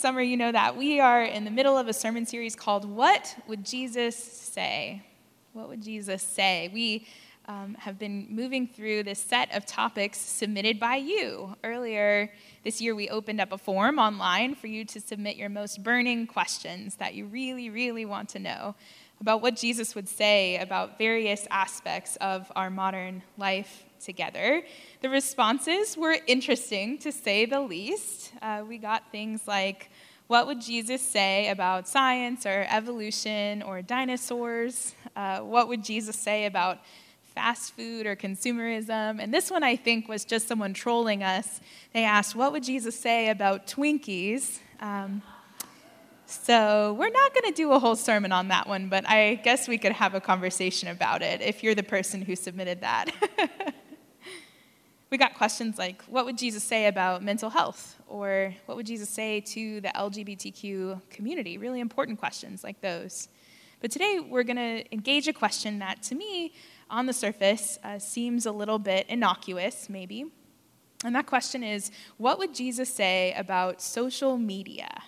Summer, you know that we are in the middle of a sermon series called What Would Jesus Say? What would Jesus say? We um, have been moving through this set of topics submitted by you. Earlier this year, we opened up a form online for you to submit your most burning questions that you really, really want to know about what Jesus would say about various aspects of our modern life together. The responses were interesting, to say the least. Uh, we got things like, what would Jesus say about science or evolution or dinosaurs? Uh, what would Jesus say about fast food or consumerism? And this one, I think, was just someone trolling us. They asked, What would Jesus say about Twinkies? Um, so, we're not going to do a whole sermon on that one, but I guess we could have a conversation about it if you're the person who submitted that. we got questions like what would Jesus say about mental health? Or what would Jesus say to the LGBTQ community? Really important questions like those. But today we're going to engage a question that, to me, on the surface, uh, seems a little bit innocuous, maybe. And that question is what would Jesus say about social media?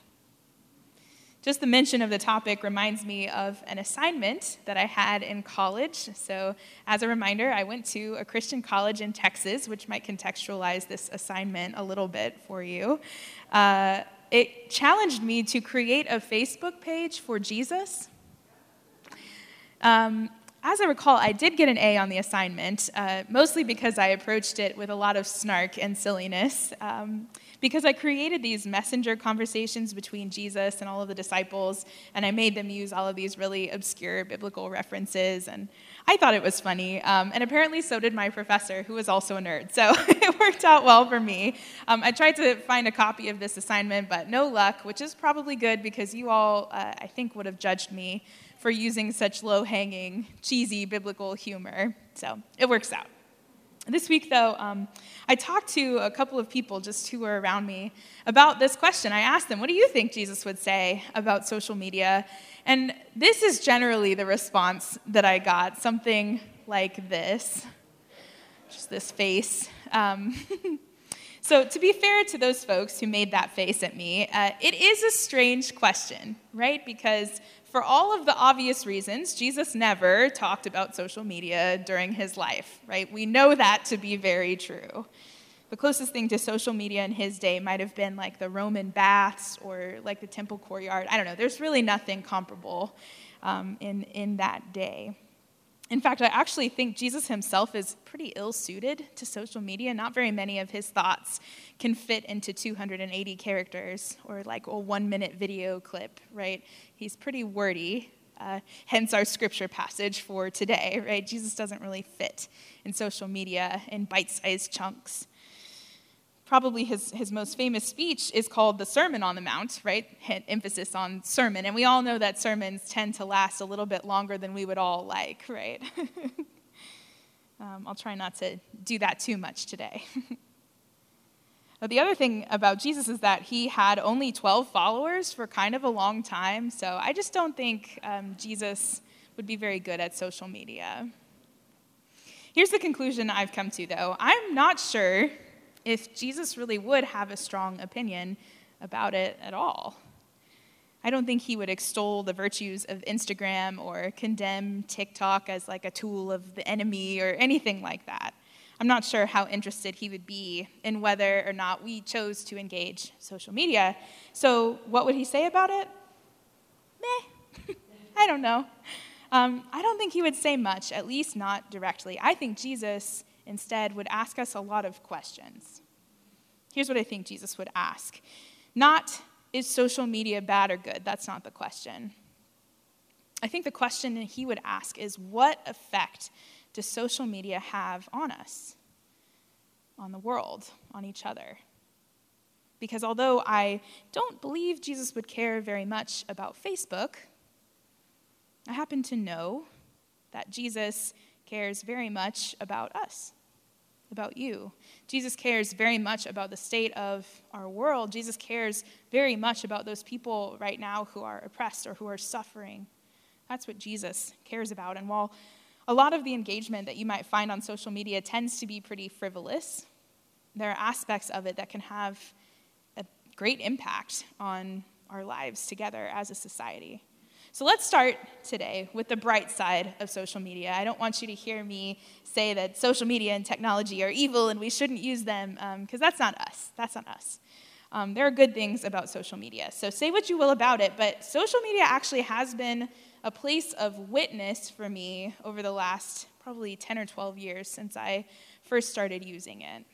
Just the mention of the topic reminds me of an assignment that I had in college. So, as a reminder, I went to a Christian college in Texas, which might contextualize this assignment a little bit for you. Uh, it challenged me to create a Facebook page for Jesus. Um, as I recall, I did get an A on the assignment, uh, mostly because I approached it with a lot of snark and silliness. Um, because I created these messenger conversations between Jesus and all of the disciples, and I made them use all of these really obscure biblical references, and I thought it was funny. Um, and apparently, so did my professor, who was also a nerd. So it worked out well for me. Um, I tried to find a copy of this assignment, but no luck, which is probably good because you all, uh, I think, would have judged me for using such low hanging, cheesy biblical humor. So it works out. This week, though, um, I talked to a couple of people just who were around me about this question. I asked them, What do you think Jesus would say about social media? And this is generally the response that I got something like this just this face. Um, so, to be fair to those folks who made that face at me, uh, it is a strange question, right? Because for all of the obvious reasons, Jesus never talked about social media during his life, right? We know that to be very true. The closest thing to social media in his day might have been like the Roman baths or like the temple courtyard. I don't know. There's really nothing comparable um, in, in that day. In fact, I actually think Jesus himself is pretty ill suited to social media. Not very many of his thoughts can fit into 280 characters or like a one minute video clip, right? He's pretty wordy, uh, hence our scripture passage for today, right? Jesus doesn't really fit in social media in bite sized chunks probably his, his most famous speech is called the Sermon on the Mount, right? Emphasis on sermon. And we all know that sermons tend to last a little bit longer than we would all like, right? um, I'll try not to do that too much today. but the other thing about Jesus is that he had only 12 followers for kind of a long time. So I just don't think um, Jesus would be very good at social media. Here's the conclusion I've come to, though. I'm not sure if Jesus really would have a strong opinion about it at all. I don't think he would extol the virtues of Instagram or condemn TikTok as like a tool of the enemy or anything like that. I'm not sure how interested he would be in whether or not we chose to engage social media. So, what would he say about it? Meh. I don't know. Um, I don't think he would say much, at least not directly. I think Jesus instead would ask us a lot of questions. Here's what I think Jesus would ask Not, is social media bad or good? That's not the question. I think the question he would ask is, what effect does social media have on us, on the world, on each other? Because although I don't believe Jesus would care very much about Facebook, I happen to know that Jesus cares very much about us, about you. Jesus cares very much about the state of our world. Jesus cares very much about those people right now who are oppressed or who are suffering. That's what Jesus cares about. And while a lot of the engagement that you might find on social media tends to be pretty frivolous, there are aspects of it that can have a great impact on our lives together as a society. So let's start today with the bright side of social media. I don't want you to hear me say that social media and technology are evil and we shouldn't use them, because um, that's not us. That's not us. Um, there are good things about social media. So say what you will about it, but social media actually has been a place of witness for me over the last probably 10 or 12 years since I first started using it.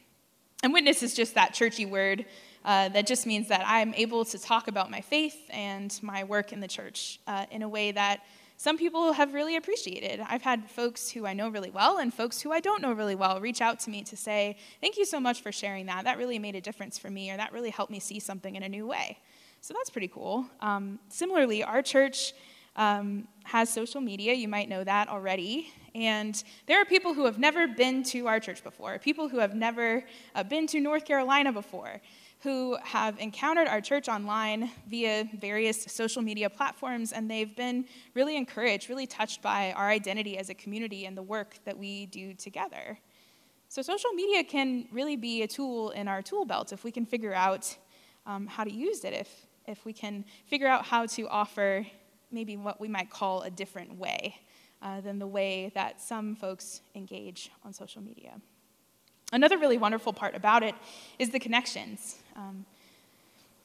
And witness is just that churchy word uh, that just means that I'm able to talk about my faith and my work in the church uh, in a way that some people have really appreciated. I've had folks who I know really well and folks who I don't know really well reach out to me to say, Thank you so much for sharing that. That really made a difference for me, or that really helped me see something in a new way. So that's pretty cool. Um, similarly, our church um, has social media. You might know that already. And there are people who have never been to our church before, people who have never uh, been to North Carolina before, who have encountered our church online via various social media platforms, and they've been really encouraged, really touched by our identity as a community and the work that we do together. So, social media can really be a tool in our tool belt if we can figure out um, how to use it, if, if we can figure out how to offer maybe what we might call a different way uh, than the way that some folks engage on social media. Another really wonderful part about it is the connections. Um,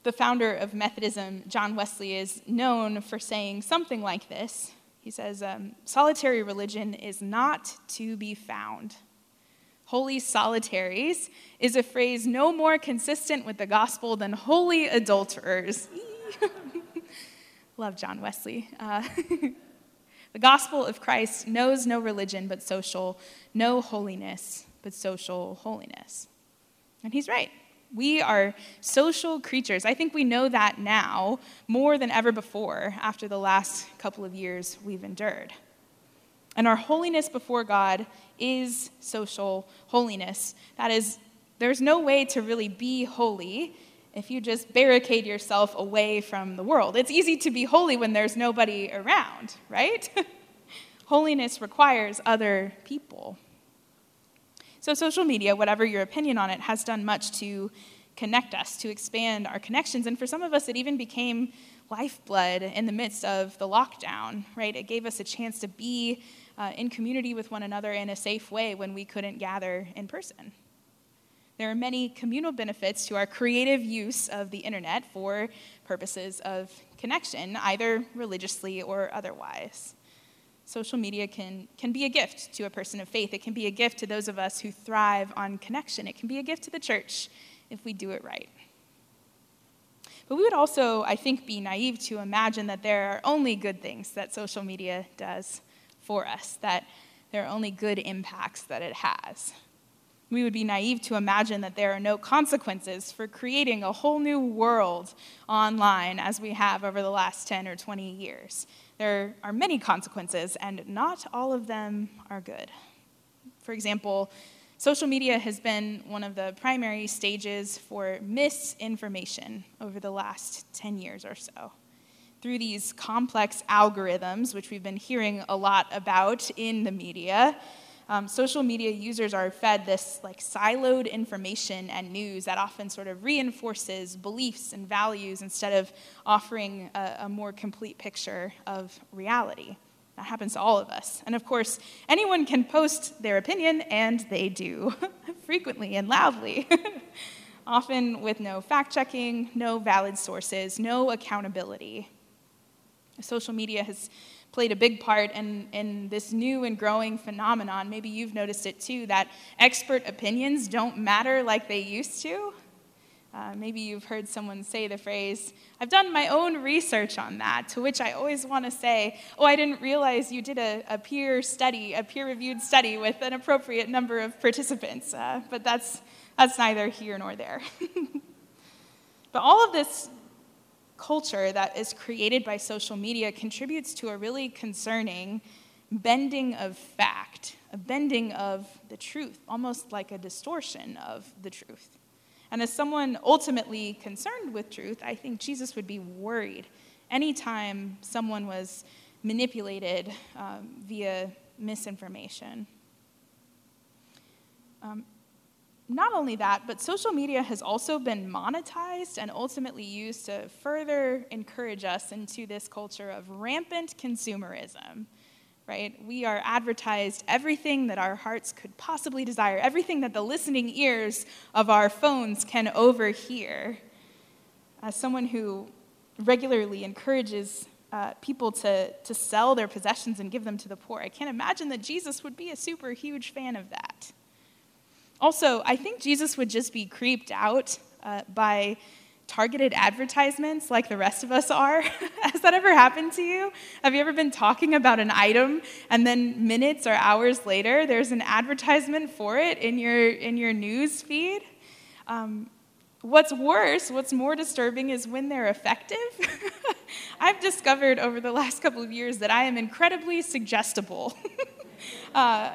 the founder of Methodism, John Wesley, is known for saying something like this. He says, um, Solitary religion is not to be found. Holy solitaries is a phrase no more consistent with the gospel than holy adulterers. Love John Wesley. Uh, the gospel of Christ knows no religion but social, no holiness but social holiness. And he's right. We are social creatures. I think we know that now more than ever before after the last couple of years we've endured. And our holiness before God is social holiness. That is, there's no way to really be holy if you just barricade yourself away from the world. It's easy to be holy when there's nobody around, right? Holiness requires other people. So, social media, whatever your opinion on it, has done much to connect us, to expand our connections. And for some of us, it even became lifeblood in the midst of the lockdown, right? It gave us a chance to be uh, in community with one another in a safe way when we couldn't gather in person. There are many communal benefits to our creative use of the internet for purposes of connection, either religiously or otherwise. Social media can, can be a gift to a person of faith. It can be a gift to those of us who thrive on connection. It can be a gift to the church if we do it right. But we would also, I think, be naive to imagine that there are only good things that social media does for us, that there are only good impacts that it has. We would be naive to imagine that there are no consequences for creating a whole new world online as we have over the last 10 or 20 years. There are many consequences, and not all of them are good. For example, social media has been one of the primary stages for misinformation over the last 10 years or so. Through these complex algorithms, which we've been hearing a lot about in the media, um, social media users are fed this like siloed information and news that often sort of reinforces beliefs and values instead of offering a, a more complete picture of reality. That happens to all of us. And of course, anyone can post their opinion, and they do, frequently and loudly. Often with no fact checking, no valid sources, no accountability. Social media has played a big part in, in this new and growing phenomenon. Maybe you've noticed it too that expert opinions don't matter like they used to. Uh, maybe you've heard someone say the phrase, I've done my own research on that, to which I always want to say, Oh, I didn't realize you did a, a peer study, a peer reviewed study with an appropriate number of participants. Uh, but that's, that's neither here nor there. but all of this culture that is created by social media contributes to a really concerning bending of fact, a bending of the truth, almost like a distortion of the truth. And as someone ultimately concerned with truth, I think Jesus would be worried anytime someone was manipulated um, via misinformation. Um, not only that, but social media has also been monetized and ultimately used to further encourage us into this culture of rampant consumerism, right? We are advertised everything that our hearts could possibly desire, everything that the listening ears of our phones can overhear. As someone who regularly encourages uh, people to, to sell their possessions and give them to the poor, I can't imagine that Jesus would be a super huge fan of that. Also, I think Jesus would just be creeped out uh, by targeted advertisements like the rest of us are. Has that ever happened to you? Have you ever been talking about an item and then minutes or hours later there's an advertisement for it in your, in your news feed? Um, what's worse, what's more disturbing is when they're effective. I've discovered over the last couple of years that I am incredibly suggestible. Uh,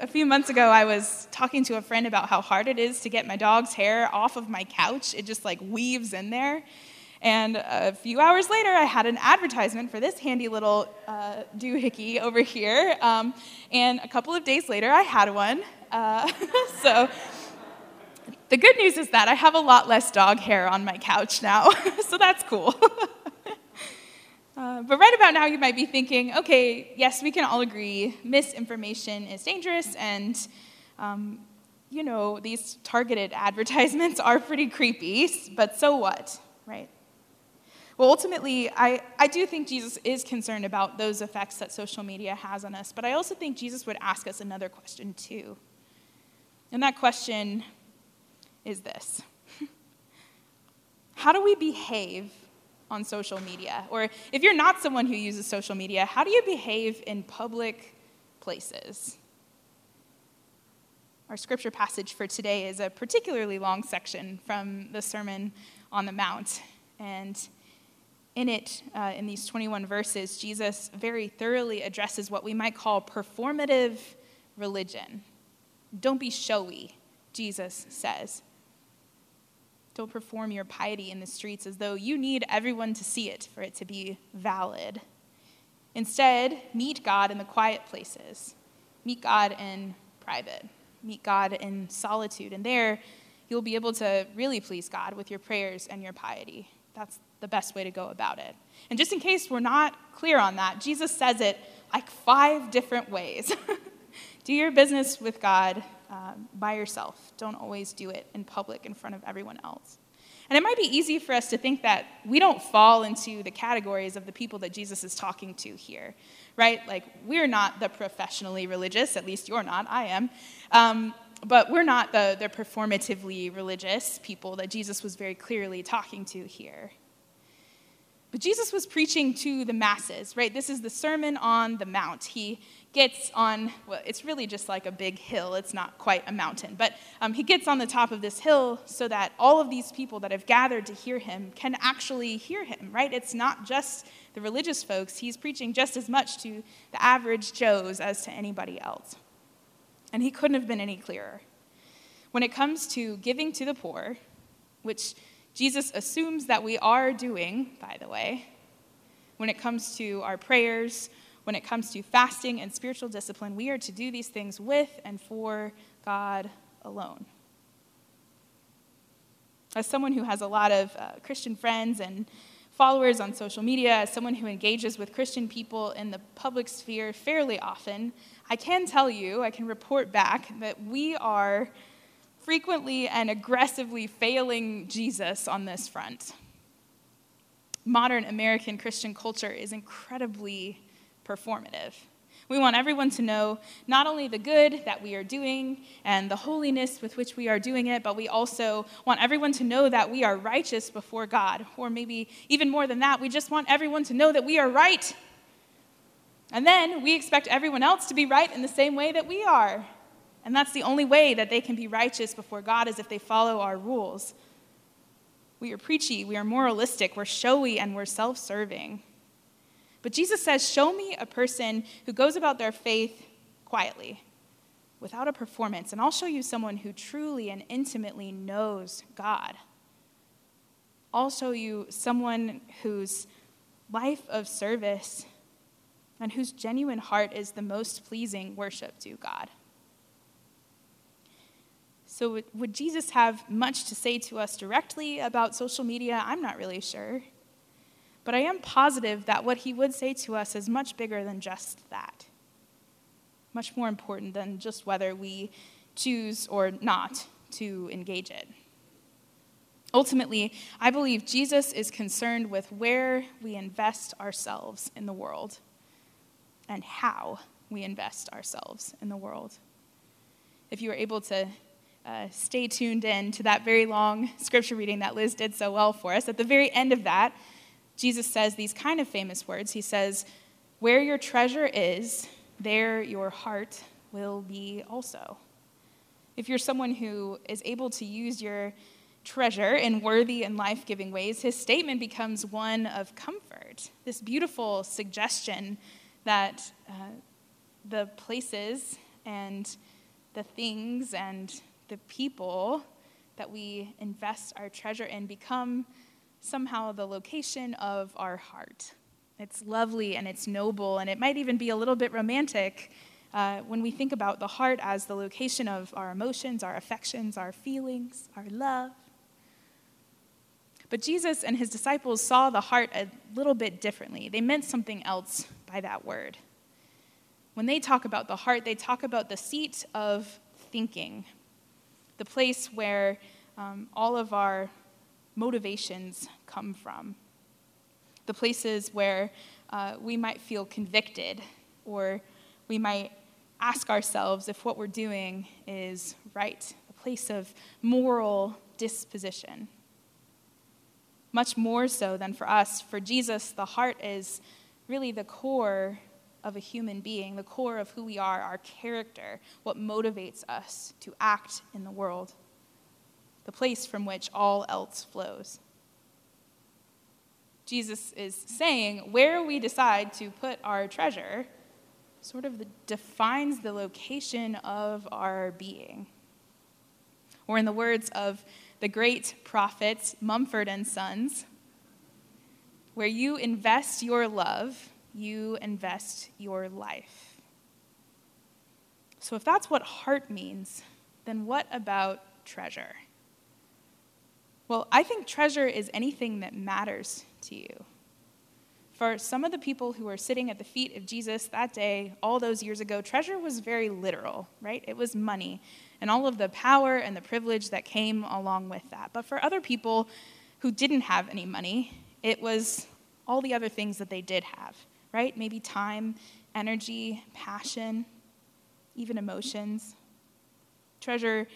a, few months ago, I was talking to a friend about how hard it is to get my dog's hair off of my couch. It just like weaves in there. And a few hours later, I had an advertisement for this handy little uh, doohickey over here. Um, and a couple of days later, I had one. Uh, so the good news is that I have a lot less dog hair on my couch now. so that's cool. Uh, but right about now, you might be thinking, okay, yes, we can all agree misinformation is dangerous, and, um, you know, these targeted advertisements are pretty creepy, but so what, right? Well, ultimately, I, I do think Jesus is concerned about those effects that social media has on us, but I also think Jesus would ask us another question, too. And that question is this How do we behave on social media? Or if you're not someone who uses social media, how do you behave in public places? Our scripture passage for today is a particularly long section from the Sermon on the Mount. And in it, uh, in these 21 verses, Jesus very thoroughly addresses what we might call performative religion. Don't be showy, Jesus says. Don't perform your piety in the streets as though you need everyone to see it for it to be valid. Instead, meet God in the quiet places. Meet God in private. Meet God in solitude. And there, you'll be able to really please God with your prayers and your piety. That's the best way to go about it. And just in case we're not clear on that, Jesus says it like five different ways. Do your business with God um, by yourself. Don't always do it in public in front of everyone else. And it might be easy for us to think that we don't fall into the categories of the people that Jesus is talking to here, right? Like, we're not the professionally religious, at least you're not, I am. Um, but we're not the, the performatively religious people that Jesus was very clearly talking to here. But Jesus was preaching to the masses, right? This is the Sermon on the Mount. He gets on, well, it's really just like a big hill. It's not quite a mountain. But um, he gets on the top of this hill so that all of these people that have gathered to hear him can actually hear him, right? It's not just the religious folks. He's preaching just as much to the average Joes as to anybody else. And he couldn't have been any clearer. When it comes to giving to the poor, which Jesus assumes that we are doing, by the way, when it comes to our prayers, when it comes to fasting and spiritual discipline, we are to do these things with and for God alone. As someone who has a lot of uh, Christian friends and followers on social media, as someone who engages with Christian people in the public sphere fairly often, I can tell you, I can report back that we are frequently and aggressively failing Jesus on this front. Modern American Christian culture is incredibly performative. We want everyone to know not only the good that we are doing and the holiness with which we are doing it, but we also want everyone to know that we are righteous before God. Or maybe even more than that, we just want everyone to know that we are right. And then we expect everyone else to be right in the same way that we are. And that's the only way that they can be righteous before God is if they follow our rules. we are preachy, we are moralistic, we're showy, and we're self serving. But Jesus says, Show me a person who goes about their faith quietly, without a performance, and I'll show you someone who truly and intimately knows God. I'll show you someone whose life of service and whose genuine heart is the most pleasing worship to God. So, would Jesus have much to say to us directly about social media? I'm not really sure. But I am positive that what he would say to us is much bigger than just that, much more important than just whether we choose or not to engage it. Ultimately, I believe Jesus is concerned with where we invest ourselves in the world and how we invest ourselves in the world. If you were able to uh, stay tuned in to that very long scripture reading that Liz did so well for us, at the very end of that, Jesus says these kind of famous words. He says, Where your treasure is, there your heart will be also. If you're someone who is able to use your treasure in worthy and life giving ways, his statement becomes one of comfort. This beautiful suggestion that uh, the places and the things and the people that we invest our treasure in become somehow the location of our heart. It's lovely and it's noble, and it might even be a little bit romantic uh, when we think about the heart as the location of our emotions, our affections, our feelings, our love. But Jesus and his disciples saw the heart a little bit differently. They meant something else by that word. When they talk about the heart, they talk about the seat of thinking, the place where um, all of our motivations come from, the places where uh, we might feel convicted or we might ask ourselves if what we're doing is right, a place of moral disposition much more so than for us. For Jesus, the heart is really the core of a human being, the core of who we are, our character, what motivates us to act in the world, the place from which all else flows. Jesus is saying where we decide to put our treasure sort of defines the location of our being. Or, in the words of the great prophets, Mumford and Sons, where you invest your love, you invest your life. So, if that's what heart means, then what about treasure? Well, I think treasure is anything that matters to you. For some of the people who were sitting at the feet of Jesus that day, all those years ago, treasure was very literal, right? It was money and all of the power and the privilege that came along with that. But for other people who didn't have any money, it was all the other things that they did have, right? Maybe time, energy, passion, even emotions. Treasure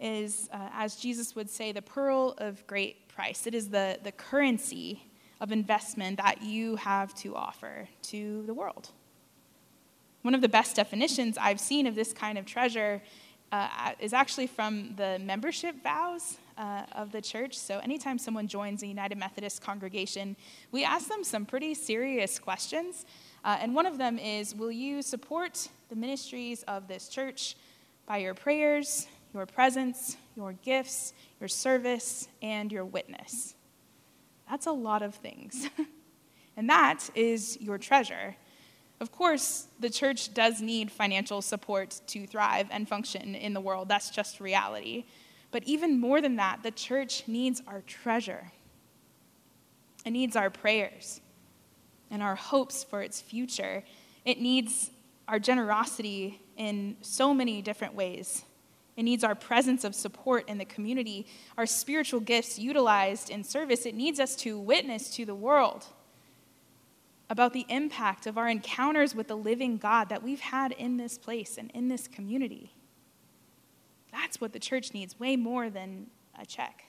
is, uh, as Jesus would say, the pearl of great price. It is the, the currency of investment that you have to offer to the world. One of the best definitions I've seen of this kind of treasure uh, is actually from the membership vows uh, of the church. So, anytime someone joins a United Methodist congregation, we ask them some pretty serious questions. Uh, and one of them is Will you support the ministries of this church by your prayers, your presence, your gifts, your service, and your witness? That's a lot of things. and that is your treasure. Of course, the church does need financial support to thrive and function in the world. That's just reality. But even more than that, the church needs our treasure. It needs our prayers and our hopes for its future. It needs our generosity in so many different ways. It needs our presence of support in the community, our spiritual gifts utilized in service. It needs us to witness to the world about the impact of our encounters with the living God that we've had in this place and in this community. That's what the church needs, way more than a check.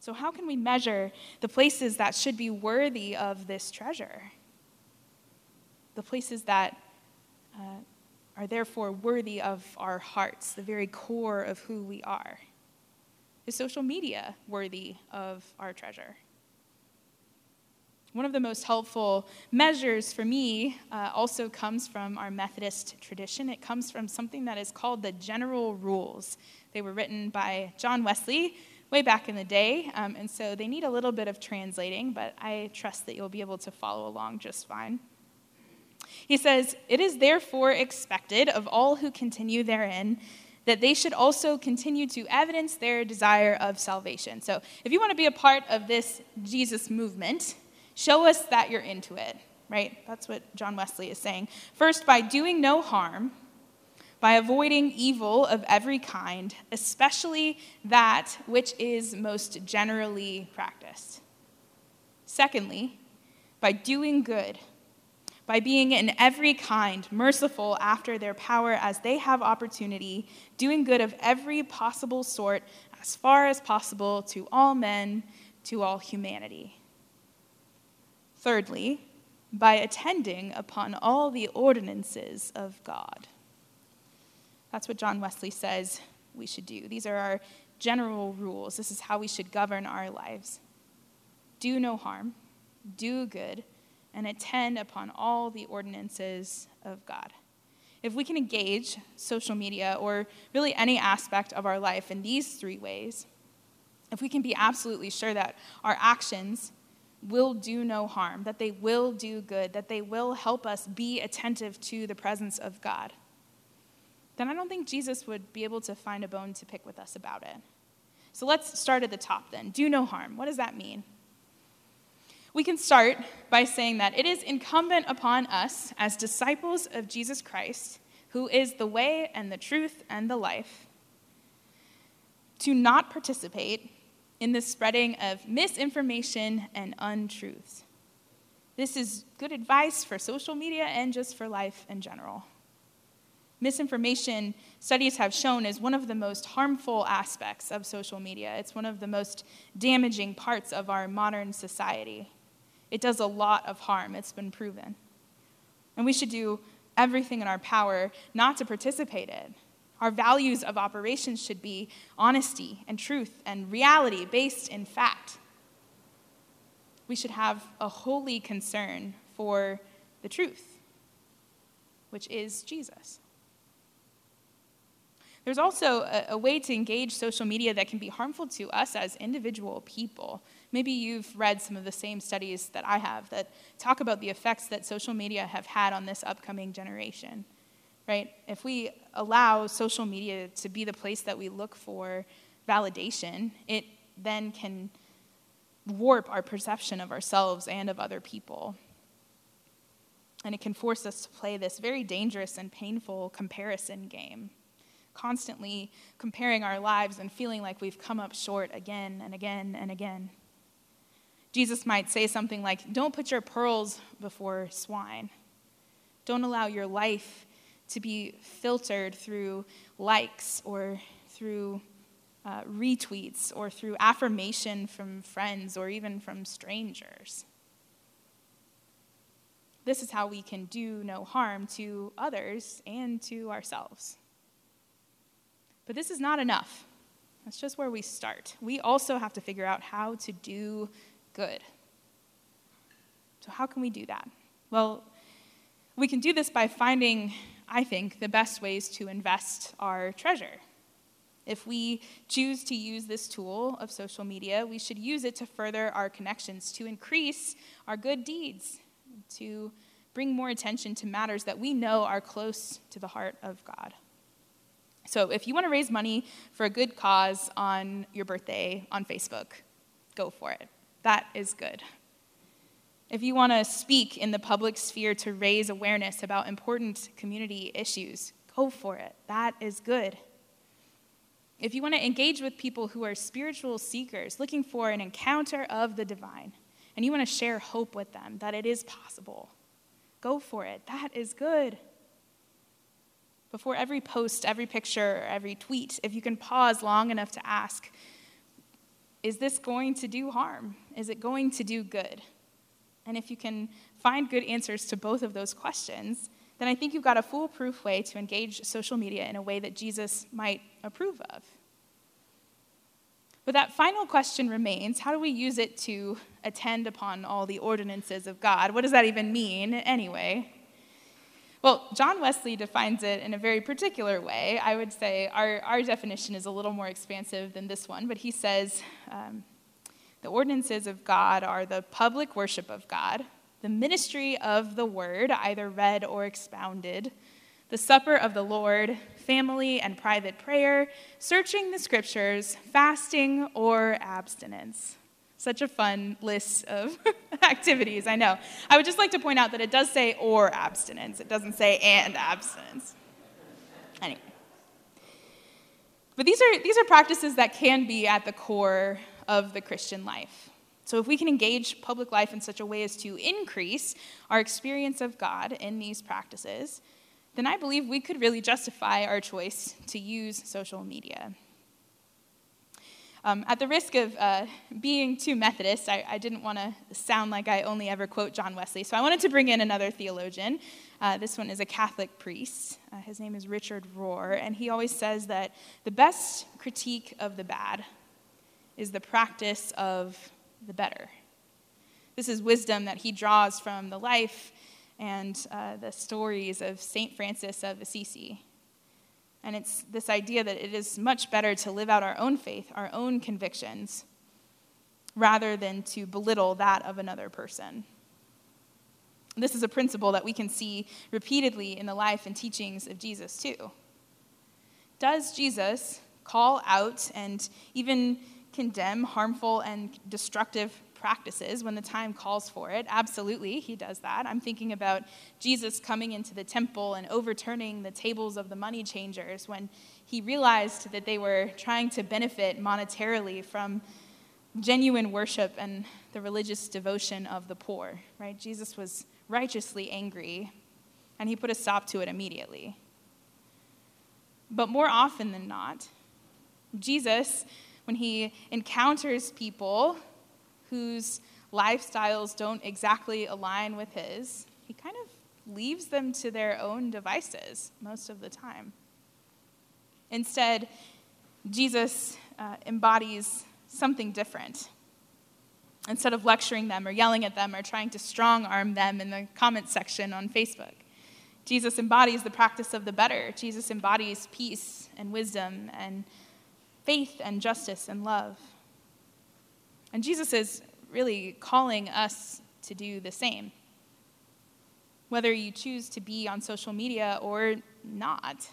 So, how can we measure the places that should be worthy of this treasure? The places that uh, are therefore worthy of our hearts, the very core of who we are. Is social media worthy of our treasure? One of the most helpful measures for me uh, also comes from our Methodist tradition. It comes from something that is called the General Rules. They were written by John Wesley way back in the day, um, and so they need a little bit of translating, but I trust that you'll be able to follow along just fine. He says, It is therefore expected of all who continue therein that they should also continue to evidence their desire of salvation. So, if you want to be a part of this Jesus movement, Show us that you're into it, right? That's what John Wesley is saying. First, by doing no harm, by avoiding evil of every kind, especially that which is most generally practiced. Secondly, by doing good, by being in every kind merciful after their power as they have opportunity, doing good of every possible sort as far as possible to all men, to all humanity. Thirdly, by attending upon all the ordinances of God. That's what John Wesley says we should do. These are our general rules. This is how we should govern our lives. Do no harm, do good, and attend upon all the ordinances of God. If we can engage social media or really any aspect of our life in these three ways, if we can be absolutely sure that our actions will do no harm, that they will do good, that they will help us be attentive to the presence of God, then I don't think Jesus would be able to find a bone to pick with us about it. So let's start at the top then. Do no harm. What does that mean? We can start by saying that it is incumbent upon us as disciples of Jesus Christ, who is the way and the truth and the life, to not participate in the spreading of misinformation and untruths. This is good advice for social media and just for life in general. Misinformation, studies have shown, is one of the most harmful aspects of social media. It's one of the most damaging parts of our modern society. It does a lot of harm, it's been proven. And we should do everything in our power not to participate in it. Our values of operations should be honesty and truth and reality based in fact. We should have a holy concern for the truth, which is Jesus. There's also a, a, way to engage social media that can be harmful to us as individual people. Maybe you've read some of the same studies that I have that talk about the effects that social media have had on this upcoming generation right? If we allow social media to be the place that we look for validation, it then can warp our perception of ourselves and of other people. And it can force us to play this very dangerous and painful comparison game, constantly comparing our lives and feeling like we've come up short again and again and again. Jesus might say something like, Don't put your pearls before swine. Don't allow your life to be filtered through likes or through uh, retweets or through affirmation from friends or even from strangers. This is how we can do no harm to others and to ourselves. But this is not enough. That's just where we start. We also have to figure out how to do good. So, how can we do that? Well, we can do this by finding I think, the best ways to invest our treasure. If we choose to use this tool of social media, we should use it to further our connections, to increase our good deeds, to bring more attention to matters that we know are close to the heart of God. So, if you want to raise money for a good cause on your birthday on Facebook, go for it. That is good. If you want to speak in the public sphere to raise awareness about important community issues, go for it. That is good. If you want to engage with people who are spiritual seekers, looking for an encounter of the divine, and you want to share hope with them that it is possible, go for it. That is good. Before every post, every picture, every tweet, if you can pause long enough to ask, is this going to do harm? Is it going to do good? And if you can find good answers to both of those questions, then I think you've got a foolproof way to engage social media in a way that Jesus might approve of. But that final question remains how do we use it to attend upon all the ordinances of God? What does that even mean, anyway? Well, John Wesley defines it in a very particular way. I would say our, our definition is a little more expansive than this one, but he says um, the ordinances of God are the public worship of God, the ministry of the word, either read or expounded, the supper of the Lord, family and private prayer, searching the scriptures, fasting, or abstinence. Such a fun list of activities, I know. I would just like to point out that it does say or abstinence, it doesn't say and abstinence. Anyway. But these are, these are practices that can be at the core of the Christian life. So, if we can engage public life in such a way as to increase our experience of God in these practices, then I believe we could really justify our choice to use social media. Um, at the risk of uh, being too Methodist, I, I didn't want to sound like I only ever quote John Wesley, so I wanted to bring in another theologian. Uh, this one is a Catholic priest. Uh, his name is Richard Rohr, and he always says that the best critique of the bad is the practice of the better. This is wisdom that he draws from the life and uh, the stories of St. Francis of Assisi. And it's this idea that it is much better to live out our own faith, our own convictions, rather than to belittle that of another person. This is a principle that we can see repeatedly in the life and teachings of Jesus, too. Does Jesus call out and even condemn harmful and destructive practices when the time calls for it. Absolutely, he does that. I'm thinking about Jesus coming into the temple and overturning the tables of the money changers when he realized that they were trying to benefit monetarily from genuine worship and the religious devotion of the poor, right? Jesus was righteously angry and he put a stop to it immediately. But more often than not, Jesus, when he encounters people whose lifestyles don't exactly align with his, he kind of leaves them to their own devices most of the time. Instead, Jesus uh, embodies something different. Instead of lecturing them or yelling at them or trying to strong arm them in the comment section on Facebook, Jesus embodies the practice of the better. Jesus embodies peace and wisdom and faith and justice and love. And Jesus is really calling us to do the same. Whether you choose to be on social media or not,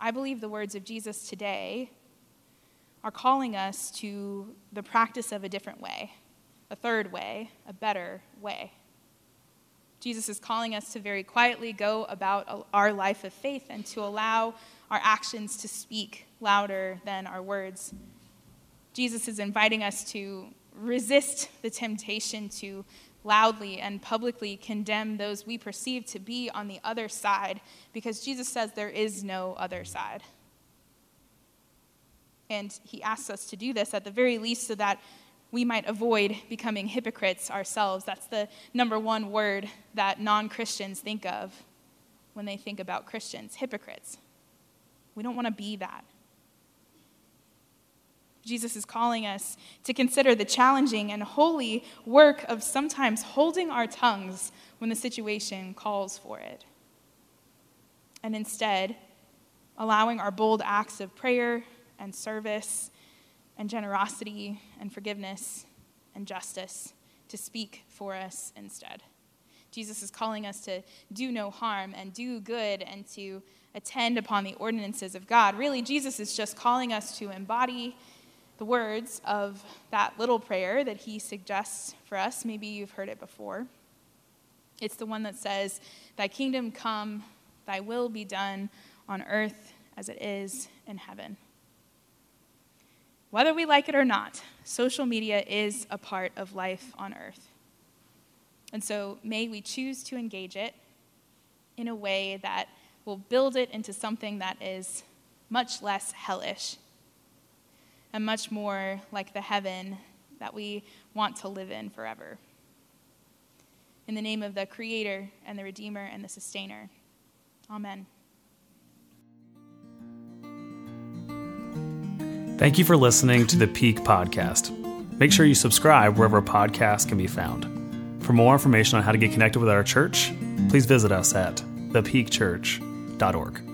I believe the words of Jesus today are calling us to the practice of a different way, a third way, a better way. Jesus is calling us to very quietly go about our life of faith and to allow our actions to speak louder than our words. Jesus is inviting us to resist the temptation to loudly and publicly condemn those we perceive to be on the other side because Jesus says there is no other side. And he asks us to do this at the very least so that we might avoid becoming hypocrites ourselves. That's the number one word that non Christians think of when they think about Christians hypocrites. We don't want to be that. Jesus is calling us to consider the challenging and holy work of sometimes holding our tongues when the situation calls for it. And instead, allowing our bold acts of prayer and service and generosity and forgiveness and justice to speak for us instead. Jesus is calling us to do no harm and do good and to attend upon the ordinances of God. Really, Jesus is just calling us to embody the words of that little prayer that he suggests for us. Maybe you've heard it before. It's the one that says, Thy kingdom come, thy will be done on earth as it is in heaven. Whether we like it or not, social media is a part of life on earth. And so may we choose to engage it in a way that will build it into something that is much less hellish and much more like the heaven that we want to live in forever. In the name of the Creator and the Redeemer and the Sustainer. Amen. Thank you for listening to the Peak Podcast. Make sure you subscribe wherever podcasts can be found. For more information on how to get connected with our church, please visit us at thepeakchurch.org.